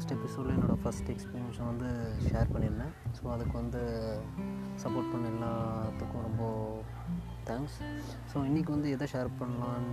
Last எபிசோடில் என்னோடய first எக்ஸ்பீரியன்ஸை வந்து ஷேர் பண்ணியிருந்தேன். ஸோ அதுக்கு வந்து சப்போர்ட் பண்ண எல்லாத்துக்கும் ரொம்ப தேங்க்ஸ் ஸோ இன்றைக்கி வந்து எதை ஷேர் பண்ணலான்னு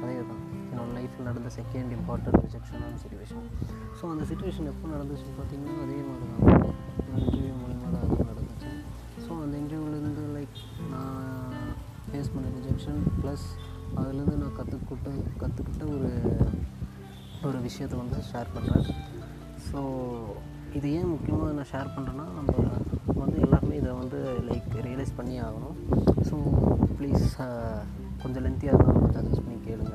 அதே தான் என்னோடய லைஃப்பில் நடந்த செகண்ட் இம்பார்ட்டன்ட் ரிஜெக்ஷனான சுச்சுவேஷன் ஸோ அந்த சுச்சுவேஷன் எப்போ நடந்துச்சுன்னு பார்த்தீங்கன்னா அதே மாதிரி தான் இன்டர்வியூ மூலிமா தான் அதுவும் நடந்துச்சு. ஸோ அந்த இன்டர்வியூலேருந்து லைக் நான் ஃபேஸ் பண்ண ரிஜெக்ஷன் ப்ளஸ் அதுலேருந்து நான் கற்றுக்கிட்ட கற்றுக்கிட்ட ஒரு ஒரு விஷயத்தை வந்து ஷேர் பண்ணுறேன் ஸோ இது ஏன் முக்கியமாக நான் ஷேர் பண்ணுறேன்னா நம்ம வந்து எல்லாருமே இதை வந்து லைக் ரியலைஸ் பண்ணி ஆகணும். ஸோ ப்ளீஸ் uh, கொஞ்சம் லென்த்தியாக இருந்தாலும் கொஞ்சம் அட்ஜஸ்ட் பண்ணி கேளுங்க.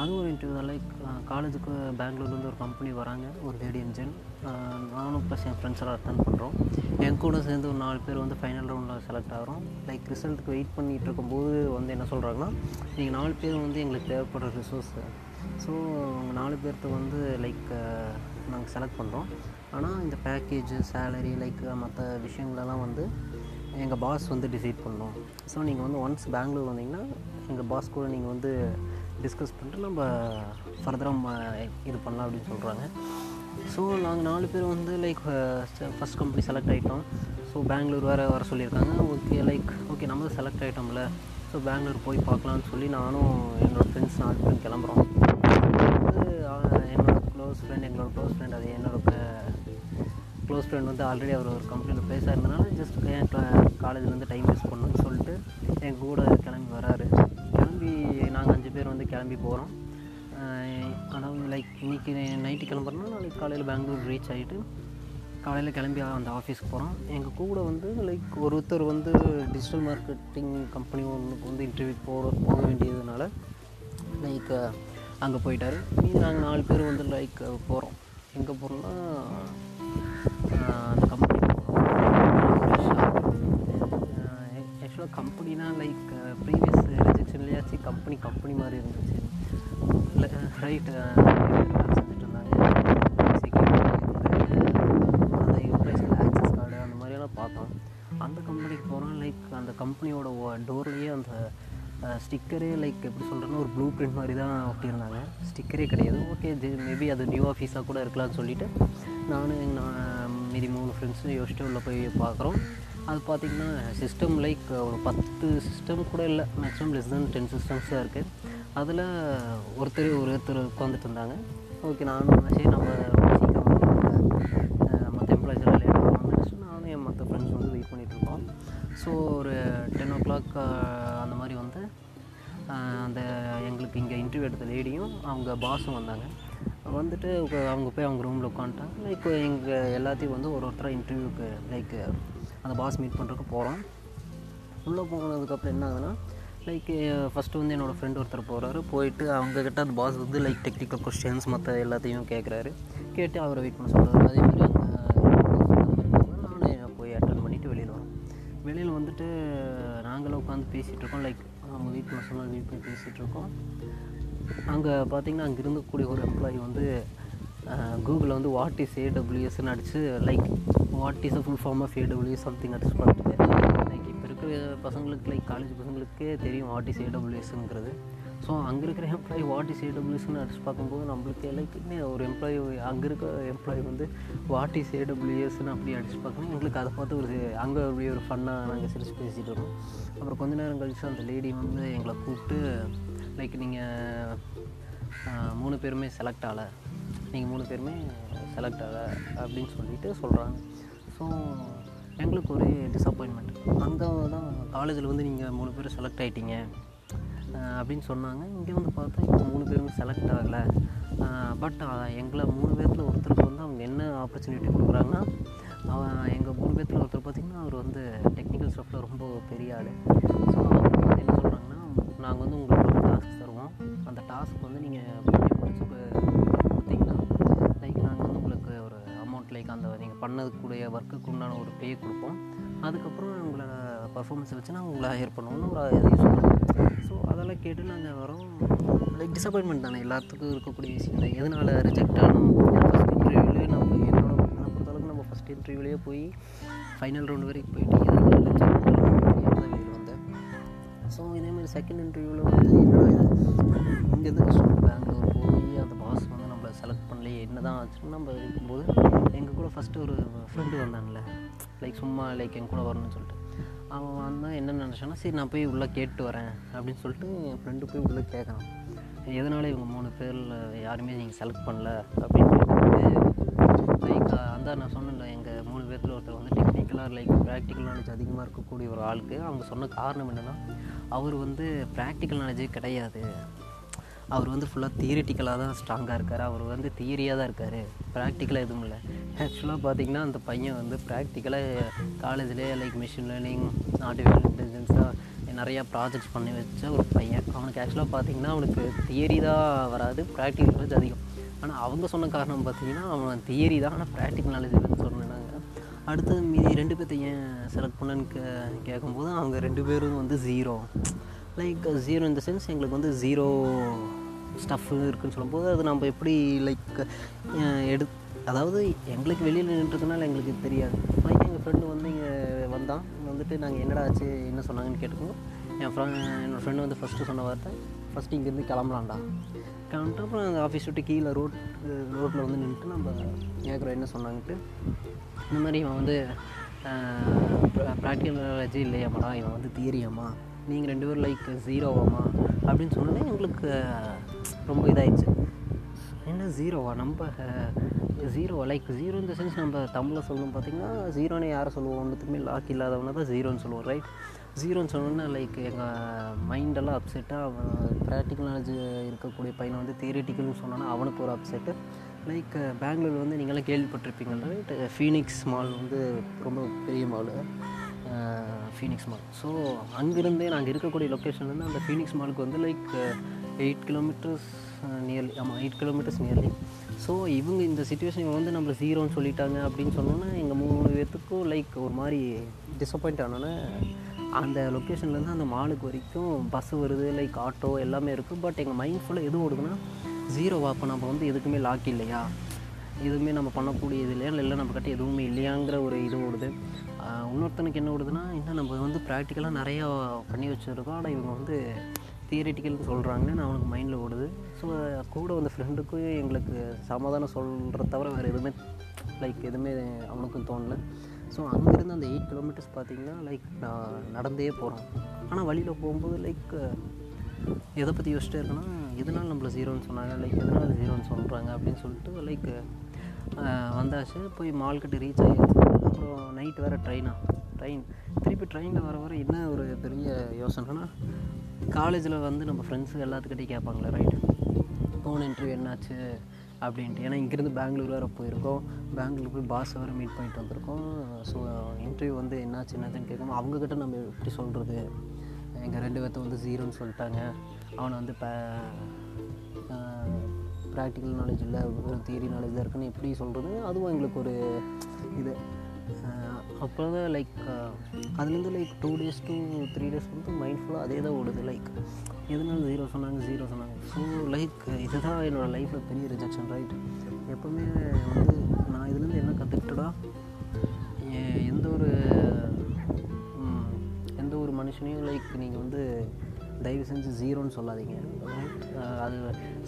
அதுவும் ஒரு இன்டர்வியூ தான். லைக் காலேஜுக்கு பெங்களூர்லேருந்து ஒரு கம்பெனி வராங்க. ஒரு லேடி இன்ஜின் நானும் ப்ளஸ் என் ஃப்ரெண்ட்ஸ் எல்லாம் அட்டன் பண்ணுறோம் என் கூட சேர்ந்து ஒரு நாலு பேர் வந்து ஃபைனல் ரவுண்டில் செலக்ட் ஆகிறோம். லைக் ரிசல்ட்டுக்கு வெயிட் பண்ணிகிட்டு இருக்கும்போது வந்து என்ன சொல்கிறாங்கன்னா நீங்கள் நாலு பேர் வந்து எங்களுக்கு தேவைப்படுற ரிசோர்ஸ் ஸோ அவங்க நாலு பேர்த்து வந்து லைக் நாங்கள் செலக்ட் பண்ணுறோம் ஆனால் இந்த பேக்கேஜு சேலரி லைக் மற்ற விஷயங்களெல்லாம் வந்து எங்கள் பாஸ் வந்து டிசைட் பண்ணோம். ஸோ நீங்கள் வந்து ஒன்ஸ் பெங்களூர் வந்தீங்கன்னா எங்கள் பாஸ் கூட நீங்கள் வந்து டிஸ்கஸ் பண்ணிட்டு நம்ம ஃபர்தராக இது பண்ணலாம் அப்படின்னு சொல்கிறாங்க ஸோ நாங்கள் நாலு பேர் வந்து லைக் ஃபஸ்ட் கம்பெனி செலக்ட் ஆகிட்டோம் ஸோ பெங்களூர் வேறு வர சொல்லியிருக்காங்க. ஓகே லைக் ஓகே நம்ம செலக்ட் ஆகிட்டோம்ல ஸோ பெங்களூர் போய் பார்க்கலான்னு சொல்லி நானும் என்னோடய ஃப்ரெண்ட்ஸ் நாலு பேரும் கிளம்புறோம். வந்து என்னோடய க்ளோஸ் ஃப்ரெண்ட் எங்களோட க்ளோஸ் ஃப்ரெண்ட் அது என்னோட க்ளோஸ் ஃப்ரெண்ட் வந்து ஆல்ரெடி அவர் ஒரு கம்பெனியில் ப்ளேஸாக இருந்தனால ஜஸ்ட் என் காலேஜ்லேருந்து டைம் வேஸ்ட் பண்ணணும்னு சொல்லிட்டு என் கூட கிளம்பி வராரு. கிளம்பி நாங்கள் அஞ்சு பேர் வந்து கிளம்பி போகிறோம் அதாவது லைக் இன்றைக்கி நைட்டு கிளம்புறோம்னா நாளைக்கு காலையில் பெங்களூர் ரீச் ஆகிட்டு காலையில் கிளம்பி அந்த ஆஃபீஸ்க்கு போகிறோம் எங்கள் கூட வந்து லைக் ஒருத்தர் வந்து டிஜிட்டல் மார்க்கெட்டிங் கம்பெனி ஒன்றுக்கு வந்து இன்டர்வியூ போக போக வேண்டியதுனால லைக் அங்கே போயிட்டார். மீதி நாங்கள் நாலு பேர் வந்து லைக் போகிறோம் எங்கே போகிறோம்னா அந்த கம்பெனி ஆக்சுவலாக கம்பெனினா லைக் ப்ரீவியஸ் ரிஜெக்ஷன்லேயாச்சு கம்பெனி கம்பெனி மாதிரி இருந்துச்சு. ரைட் செஞ்சுட்டு இருந்தாங்க அந்த யூபிஎஸ்சில் ஆக்சஸ் கார்டு அந்த மாதிரியெல்லாம் பார்த்தோம். அந்த கம்பெனிக்கு போகிறோம் லைக் அந்த கம்பெனியோட டோர்லேயே அந்த ஸ்டிக்கரே லைக் எப்படி சொல்கிறேன்னா ஒரு ப்ளூ பிரிண்ட் மாதிரி தான் ஒட்டியிருந்தாங்க. ஸ்டிக்கரே கிடையாது. ஓகே மேபி அது நியூ ஆஃபீஸாக கூட இருக்கலாம்னு சொல்லிவிட்டு நானும் நான் மீதி மூணு ஃப்ரெண்ட்ஸும் யோசிச்சுட்டு உள்ளே போய் பார்க்குறோம் அது பார்த்திங்கன்னா சிஸ்டம் லைக் ஒரு பத்து சிஸ்டம் கூட இல்லை. Maximum less then ten systems தான் இருக்குது அதில் ஒருத்தர் ஒருத்தர் உட்காந்துட்டு இருந்தாங்க. ஓகே நானும் சரி நம்ம சீக்கிரம் மற்ற எல்லாம் லேட்டாக நானும் என் மற்ற ஃப்ரெண்ட்ஸ் வந்து வெயிட் பண்ணிகிட்ருக்கோம் ஸோ ஒரு டென் ஓ கிளாக் இன்டர்வியூ எடுத்த லேடியும் அவங்க பாஸும் வந்தாங்க. வந்துட்டு அவங்க போய் அவங்க ரூமில் உட்காந்துட்டாங்க. லைக் எங்கள் எல்லாத்தையும் வந்து ஒரு ஒருத்தராக இன்டர்வியூக்கு லைக் அந்த பாஸ் மீட் பண்ணுறதுக்கு போகிறோம் உள்ளே போனதுக்கப்புறம் என்ன ஆகுதுன்னா லைக் ஃபஸ்ட்டு வந்து என்னோடய ஃப்ரெண்ட் ஒருத்தர் போகிறாரு போயிட்டு அவங்கக்கிட்ட அந்த பாஸ் வந்து லைக் டெக்னிக்கல் கொஸ்டின்ஸ் மற்ற எல்லாத்தையும் கேட்குறாரு கேட்டு அவரை வெயிட் பண்ண சொல்கிறாரு அதே மாதிரி அங்கே நானும் போய் அட்டன் பண்ணிவிட்டு வெளியில் வரோம். வெளியில் வந்துட்டு நாங்களும் உட்காந்து பேசிகிட்ருக்கோம் லைக் அவங்க வெயிட் பண்ண சொன்னால் வெயிட் பண்ணி பேசிகிட்ருக்கோம் அங்கே பார்த்திங்கன்னா அங்கே இருந்தக்கூடிய ஒரு எம்ப்ளாயி வந்து கூகுளில் வந்து வாட் இஸ் ஏடபிள்யூஎஸ்ன்னு அடிச்சு like what is a full form of AWS something அடிச்சு பண்ணிட்டு லைக் இப்போ இருக்கிற பசங்களுக்கு லைக் காலேஜ் பசங்களுக்கே தெரியும் வாட் இஸ் ஏடபிள்யூஎஸ்ங்கிறது ஸோ அங்கே இருக்கிற எம்ப்ளாயி வாட் இஸ் ஏடபிள்யூஎஸ்னு அடிச்சு பார்க்கும்போது நம்மளுக்கு லைக் ஒரு எம்ப்ளாயி அங்கே இருக்க எம்ப்ளாயி வந்து வாட் இஸ் ஏடபிள்யூஎஸ்னு அப்படி அடிச்சு பார்க்கணும். எங்களுக்கு அதை பார்த்து ஒரு அங்கே அப்படி ஒரு ஃபன்னாக நாங்கள் சிரிச்சு பேசிகிட்டு வரோம் அப்புறம் கொஞ்ச நேரம் கழிச்சு அந்த லேடி வந்து எங்களை கூப்பிட்டு லைக் நீங்கள் மூணு பேருமே செலக்ட் ஆகலை. நீங்கள் மூணு பேருமே செலக்ட் ஆகலை அப்படின்னு சொல்லிட்டு சொல்கிறாங்க ஸோ எங்களுக்கு ஒரு டிசப்பாயின்மெண்ட் அங்கே தான் காலேஜில் வந்து நீங்கள் மூணு பேர் செலக்ட் ஆகிட்டீங்க அப்படின்னு சொன்னாங்க. இங்கே வந்து பார்த்தா இப்போ மூணு பேருமே செலக்ட் ஆகலை. பட் எங்களை மூணு பேர்த்தில் ஒருத்தருக்கு வந்து அவங்க என்ன ஆப்பர்ச்சுனிட்டி கொடுக்குறாங்கன்னா அவன் எங்கள் மூணு பேர்த்தில் ஒருத்தர் பார்த்திங்கன்னா அவர் வந்து டெக்னிக்கல் ஸ்டாஃபில் ரொம்ப பெரிய ஆள். ஸோ அவங்க வந்து என்ன சொல்கிறாங்கன்னா நாங்கள் வந்து உங்களுக்கு ஒரு அந்த டாஸ்க் வந்து நீங்கள் முடிச்சு கொடுத்தீங்கன்னா லைக் நாங்கள் வந்து உங்களுக்கு ஒரு அமௌண்ட் லைக் அந்த நீங்கள் பண்ணதுக்குடைய ஒர்க்குக்கு உண்டான ஒரு பே கொடுப்போம். அதுக்கப்புறம் உங்களை பர்ஃபார்மன்ஸை வச்சு நாங்கள் உங்களை ஹையர் பண்ணுவோம்னு ஒரு சொல்லுவோம் ஸோ அதெல்லாம் கேட்டு நாங்கள் வரோம். லைக் டிசப்பாயின்மெண்ட் தானே? எல்லாத்துக்கும் இருக்கக்கூடிய விஷயம் தான்? எதனால் ரிஜெக்ட் ஆகணும் ஃபஸ்ட் இன்டர்வியூலேயே நம்ம என்னோட என்னை பொறுத்தளவுக்கு நம்ம ஃபஸ்ட் இன்டர்வியூலேயே போய் ஃபைனல் ரவுண்ட் வரைக்கும் போயிட்டு எதனால் ரிஜெக்ட் ஸோ இதேமாதிரி செகண்ட் இன்டர்வியூவில் வந்து என்னடா இது? இங்கேருந்து கஷ்டம் பெங்களூர் போய் அந்த பாஸ் வந்து செலக்ட் பண்ணலையே என்ன தான் ஆச்சுன்னு நம்ம இருக்கும்போது எங்கள் கூட ஃபஸ்ட்டு ஒரு ஃப்ரெண்டு வந்தான்ல. லைக் சும்மா லைக் என் கூட வரணும்னு சொல்லிட்டு. அவன் வந்தால் என்ன நினச்சானா சரி நான் போய் உள்ளே கேட்டு வரேன் அப்படின்னு சொல்லிட்டு என் ஃப்ரெண்டு போய் உள்ளே கேட்குறான் எதனால இவங்க மூணு பேரில் யாருமே நீங்கள் செலக்ட் பண்ணல அப்படின்னு கேட்டுட்டு லைக் அந்த நான் சொன்னேன்ல எங்கள் மூணு பேர்த்தில் ஒருத்தர் வந்து டெக்னிக்கலாக லைக் ப்ராக்டிக்கல் நாலேஜ் அதிகமாக இருக்கக்கூடிய ஒரு ஆளுக்கு அவங்க சொன்ன காரணம் என்னென்னா அவர் வந்து ப்ராக்டிக்கல் நாலேஜே கிடையாது. அவர் வந்து ஃபுல்லாக தியரிட்டிக்கலாக தான் ஸ்ட்ராங்காக இருக்கார். அவர் வந்து தியரியாக தான் இருக்கார். ப்ராக்டிக்கலாக எதுவும் இல்லை. ஆக்சுவலாக பார்த்திங்கன்னா அந்த பையன் வந்து ப்ராக்டிக்கலாக காலேஜ்லேயே லைக் மிஷின் லேர்னிங் ஆர்டிஃபிஷியல் இன்டெலிஜென்ஸாக நிறையா ப்ராஜெக்ட்ஸ் பண்ணி வச்ச ஒரு பையன். அவனுக்கு ஆக்சுவலாக பார்த்திங்கன்னா அவனுக்கு தியரி தான் வராது ப்ராக்டிக்கல் நாலேஜ் அதிகம். ஆனால் அவங்க சொன்ன காரணம் பார்த்தீங்கன்னா அவன் தியரி தான் ஆனால் ப்ராக்டிக்கல் நாலேஜ் இல்லைன்னு சொன்னாங்க அடுத்தது மீதி ரெண்டு பேர்த்த ஏன் செலக்ட் பண்ணேன்னு கே கேட்கும்போது அவங்க ரெண்டு பேரும் வந்து ஜீரோ லைக் ஜீரோ இந்த சென்ஸ் எங்களுக்கு வந்து ஜீரோ ஸ்டஃப்பு இருக்குன்னு சொல்லும்போது அது நம்ம எப்படி லைக் எடு அதாவது எங்களுக்கு வெளியில் நின்றுறதுனால எங்களுக்கு தெரியாது. லைக் எங்கள் ஃப்ரெண்டு வந்து இங்கே வந்தான். வந்துட்டு நாங்கள் என்னடா ஆச்சு என்ன சொன்னாங்கன்னு கேட்டுக்கோங்க. என் ஃப்ரெண்ட் என்னோடய ஃப்ரெண்டு வந்து ஃபஸ்ட்டு சொன்ன வார்த்தை ஃபஸ்ட்டு இங்கேருந்து கிளம்பலாம்டா. கிளம்பிட்டு அப்புறம் அந்த ஆஃபீஸ் விட்டு கீழே ரோட் ரோட்டில் வந்து நின்றுட்டு நம்ம கேட்குறோம் என்ன சொன்னாங்கன்ட்டு இந்த மாதிரி இவன் வந்து ப்ராக்டிக்கல் நாலேஜே இல்லையாமாடா இவன் வந்து தியரியாமா நீங்கள் ரெண்டு பேரும் லைக் ஜீரோவாமா அப்படின்னு சொன்னோன்னே எங்களுக்கு ரொம்ப இதாகிடுச்சு என்ன ஜீரோவா நம்ம ஜீரோவா லைக் ஜீரோ இந்த சென்ஸ் நம்ம தமிழில் சொல்லணும் பார்த்திங்கன்னா ஜீரோன்னு யாரை சொல்லுவோம்? ஒன்றுத்துக்குமே லாக் இல்லாதவனை தான் ஜீரோன்னு சொல்லுவோம் ரைட் ஜீரோன்னு சொன்னோன்னா லைக் எங்கள் மைண்டெல்லாம் அப்செட்டாக அவன் ப்ராக்டிக்கல் நாலேஜ் இருக்கக்கூடிய பையனை வந்து தியரிட்டிக்கல்னு சொன்னோன்னா அவனுக்கு ஒரு அப்செட்டு Uh, லைக் பெங்களூர் வந்து நீங்களாம் கேள்விப்பட்டிருப்பீங்க ரைட் ஃபீனிக்ஸ் மால் uh, வந்து ரொம்ப பெரிய mall Phoenix uh, mall so அங்கேருந்தே நாங்கள் இருக்கக்கூடிய லொக்கேஷன்லேருந்து அந்த ஃபீனிக்ஸ் மாலுக்கு வந்து லைக் எயிட் கிலோமீட்டர்ஸ் நியர்லி ஆமாம் எயிட் கிலோமீட்டர்ஸ் நியர்லி ஸோ இவங்க இந்த சுச்சுவேஷன் இவங்க வந்து நம்மளை ஜீரோன்னு சொல்லிட்டாங்க அப்படின்னு சொன்னோன்னே எங்கள் மூணு பேர்த்துக்கும் லைக் ஒரு மாதிரி டிசப்பாயிண்ட் ஆனோன்னே அந்த லொக்கேஷன்லேருந்து அந்த மாலுக்கு வரைக்கும் பஸ் வருது லைக் ஆட்டோ எல்லாமே இருக்குது பட் எங்கள் மைண்ட் ஃபுல்லாக எது ஓடுதுன்னா ஜீரோவா அப்போ நம்ம வந்து எதுக்குமே லாக் இல்லையா? எதுவுமே நம்ம பண்ணக்கூடியது இல்லையா? இல்லை நம்ம கிட்டே எதுவுமே இல்லையாங்கிற ஒரு இது ஓடுது. இன்னொருத்தனுக்கு என்ன ஓடுதுன்னா இன்னும் நம்ம வந்து ப்ராக்டிக்கலாக நிறையா பண்ணி வச்சுருக்கோம். ஆனால் இவங்க வந்து தியரிட்டிக்கல்னு சொல்கிறாங்கன்னு அவனுக்கு மைண்டில் ஓடுது. ஸோ கூட வந்த ஃப்ரெண்டுக்கும் எங்களுக்கு சமாதானம் சொல்கிற தவிர வேறு எதுவுமே லைக் எதுவுமே அவனுக்கும் தோணல. ஸோ அங்கேருந்து அந்த எயிட் கிலோமீட்டர்ஸ் பார்த்தீங்கன்னா லைக் நான் நடந்தே போகிறோம் ஆனால் வழியில் போகும்போது லைக் எதை பற்றி யோசிச்சிட்டே இருக்கேன்னா எதனால் நம்மளை ஜீரோன்னு சொன்னாங்க? லைக் எதனால் ஜீரோன்னு சொல்கிறாங்க அப்படின்னு சொல்லிட்டு லைக் வந்தாச்சு. போய் மால்கிட்ட ரீச் ஆகிடுச்சு. அப்புறம் நைட் வேறு ட்ரெயினா ட்ரெயின் திருப்பி ட்ரெயினில் வர வர என்ன ஒரு பெரிய யோசனைனா காலேஜில் வந்து நம்ம ஃப்ரெண்ட்ஸுங்க எல்லாத்துக்கிட்டையும் கேட்பாங்களே ரைட் போன இன்டர்வியூ என்னாச்சு? அப்படின்ட்டு. ஏன்னா இங்கேருந்து பெங்களூர் வேறு போயிருக்கோம். பெங்களூர் போய் பாஸ் வேறு மீட் பண்ணிட்டு வந்திருக்கோம். ஸோ இன்டர்வியூ வந்து என்னாச்சு என்னதுன்னு கேட்கும் அவங்கக்கிட்ட நம்ம எப்படி சொல்கிறது எங்கள் ரெண்டு பேர்த்த வந்து ஜீரோன்னு சொல்லிட்டாங்க. அவனை வந்து இப்போ ப்ராக்டிக்கல் நாலேஜ் இல்லை ஒரு தியரி நாலேஜ் தான் இருக்குன்னு எப்படி சொல்கிறது அதுவும் எங்களுக்கு ஒரு இது. அப்போ தான் லைக் அதுலேருந்து like two days two three days வந்து மைண்ட் ஃபுல்லாக அதே தான் ஓடுது லைக் எதனால ஜீரோ சொன்னாங்க ஜீரோ சொன்னாங்க. ஸோ லைக் இதுதான் என்னோடய லைஃப்பில் பெரிய ரிஜெக்ஷன் ரைட் எப்போவுமே வந்து நான் இதுலேருந்து என்ன கற்றுக்கிட்டடா எந்த ஒரு எந்த ஒரு மனுஷனையும் லைக் நீங்கள் வந்து தயவு செஞ்சு ஜீரோன்னு சொல்லாதீங்க அது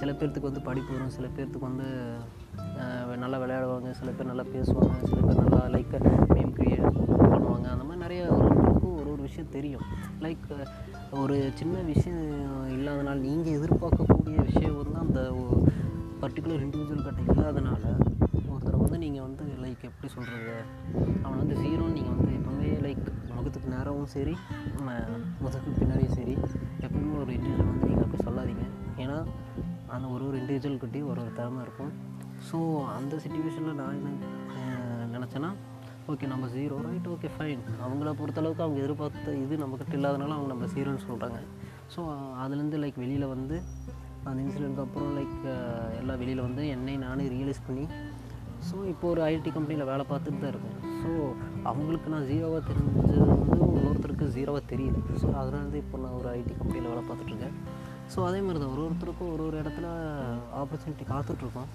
சில பேர்த்துக்கு வந்து படிப்பு வரும் சில பேர்த்துக்கு வந்து நல்லா விளையாடுவாங்க சில பேர் நல்லா பேசுவாங்க சில பேர் நல்லா லைக் மேம் கிரியேட் பண்ணுவாங்க அந்த மாதிரி நிறைய ஒருத்தருக்கும் ஒரு ஒரு விஷயம் தெரியும் லைக் ஒரு சின்ன விஷயம் இல்லாதனால் நீங்கள் எதிர்பார்க்கக்கூடிய விஷயம் வந்து அந்த பர்டிகுலர் இண்டிவிஜுவல் கிட்ட இல்லாதனால ஒருத்தரை வந்து நீங்கள் வந்து லைக் எப்படி சொல்கிறது அவனை வந்து ஜீரோன்னு நீங்கள் வந்து எப்போவுமே லைக் முகத்துக்கு நேரமும் சரி முகத்துக்கு பின்னாடியும் சரி எப்பவுமே ஒரு இண்டிவிஜுவல் வந்து நீங்கள் அப்படி சொல்லாதீங்க. ஏன்னா அந்த ஒரு ஒரு இண்டிவிஜுவல்கிட்டையும் ஒரு ஒரு திறமை இருக்கும். ஸோ அந்த சுச்சுவேஷனில் நான் என்ன நினச்சேன்னா ஓகே நம்ம ஜீரோ ரைட் ஓகே ஃபைன் அவங்கள பொறுத்தளவுக்கு அவங்க எதிர்பார்த்த இது நம்மக்கிட்ட இல்லாதனால அவங்க நம்ம ஜீரோன்னு சொல்கிறாங்க ஸோ அதுலேருந்து லைக் வெளியில் வந்து அந்த இன்சிடென்ட்க்கு அப்புறம் லைக் எல்லாம் வெளியில் வந்து என்னை நானே ரியலைஸ் பண்ணி ஸோ இப்போ ஒரு ஐடி கம்பெனியில் வேலை பார்த்துட்டு தான் இருக்கேன். ஸோ அவங்களுக்கு நான் ஜீரோவாக தெரிஞ்சது வந்து இன்னொருத்தருக்கு ஜீரோவாக தெரியல ஸோ அதனால தான் இப்போ நான் ஒரு ஐடி கம்பெனியில் வேலை பார்த்துட்ருக்கேன் ஸோ அதே மாதிரி தான் ஒரு ஒருத்தருக்கும் ஒரு ஒரு இடத்துல ஆப்பர்ச்சுனிட்டி காத்துட்ருக்கோம்.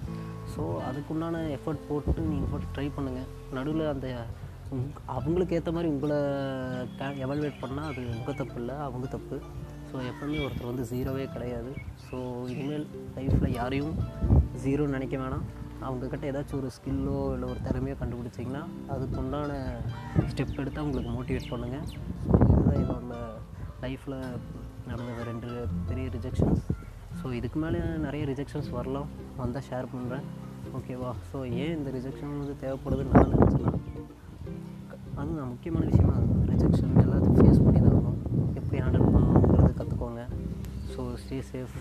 ஸோ அதுக்குண்டான எஃபர்ட் போட்டு நீங்கள் போட்டு ட்ரை பண்ணுங்கள் நடுவில் அந்த அவங்களுக்கு ஏற்ற மாதிரி உங்களை எவல்வேட் பண்ணால் அது உங்கள் தப்பு இல்லை அவங்க தப்பு. ஸோ எப்பவுமே ஒருத்தர் வந்து ஜீரோவே கிடையாது. ஸோ இனிமேல் லைஃப்பில் யாரையும் ஜீரோன்னு நினைக்க வேணாம். அவங்கக்கிட்ட ஏதாச்சும் ஒரு ஸ்கில்லோ இல்லை ஒரு திறமையோ கண்டுபிடிச்சிங்கன்னா அதுக்குண்டான ஸ்டெப் எடுத்து அவங்களுக்கு மோட்டிவேட் பண்ணுங்கள் ஸோ இதுதான் இதோட லைஃப்பில் நடந்த ரெண்டு பெரிய ரிஜெக்ஷன்ஸ் ஸோ இதுக்கு மேலே நிறைய ரிஜெக்ஷன்ஸ் வரலாம். வந்தால் ஷேர் பண்ணுறேன் ஓகேவா ஸோ ஏன் இந்த ரிஜெக்ஷன் வந்து தேவைப்படுதுன்னு நான் நினச்சேன்னா அதுதான் முக்கியமான விஷயமா ரிஜெக்ஷன் எல்லாத்தையும் ஃபேஸ் பண்ணி தான் ஆகணும். எப்படி ஹேண்டில் பண்ணணுங்கிறது கற்றுக்கோங்க ஸோ ஸ்டே சேஃப்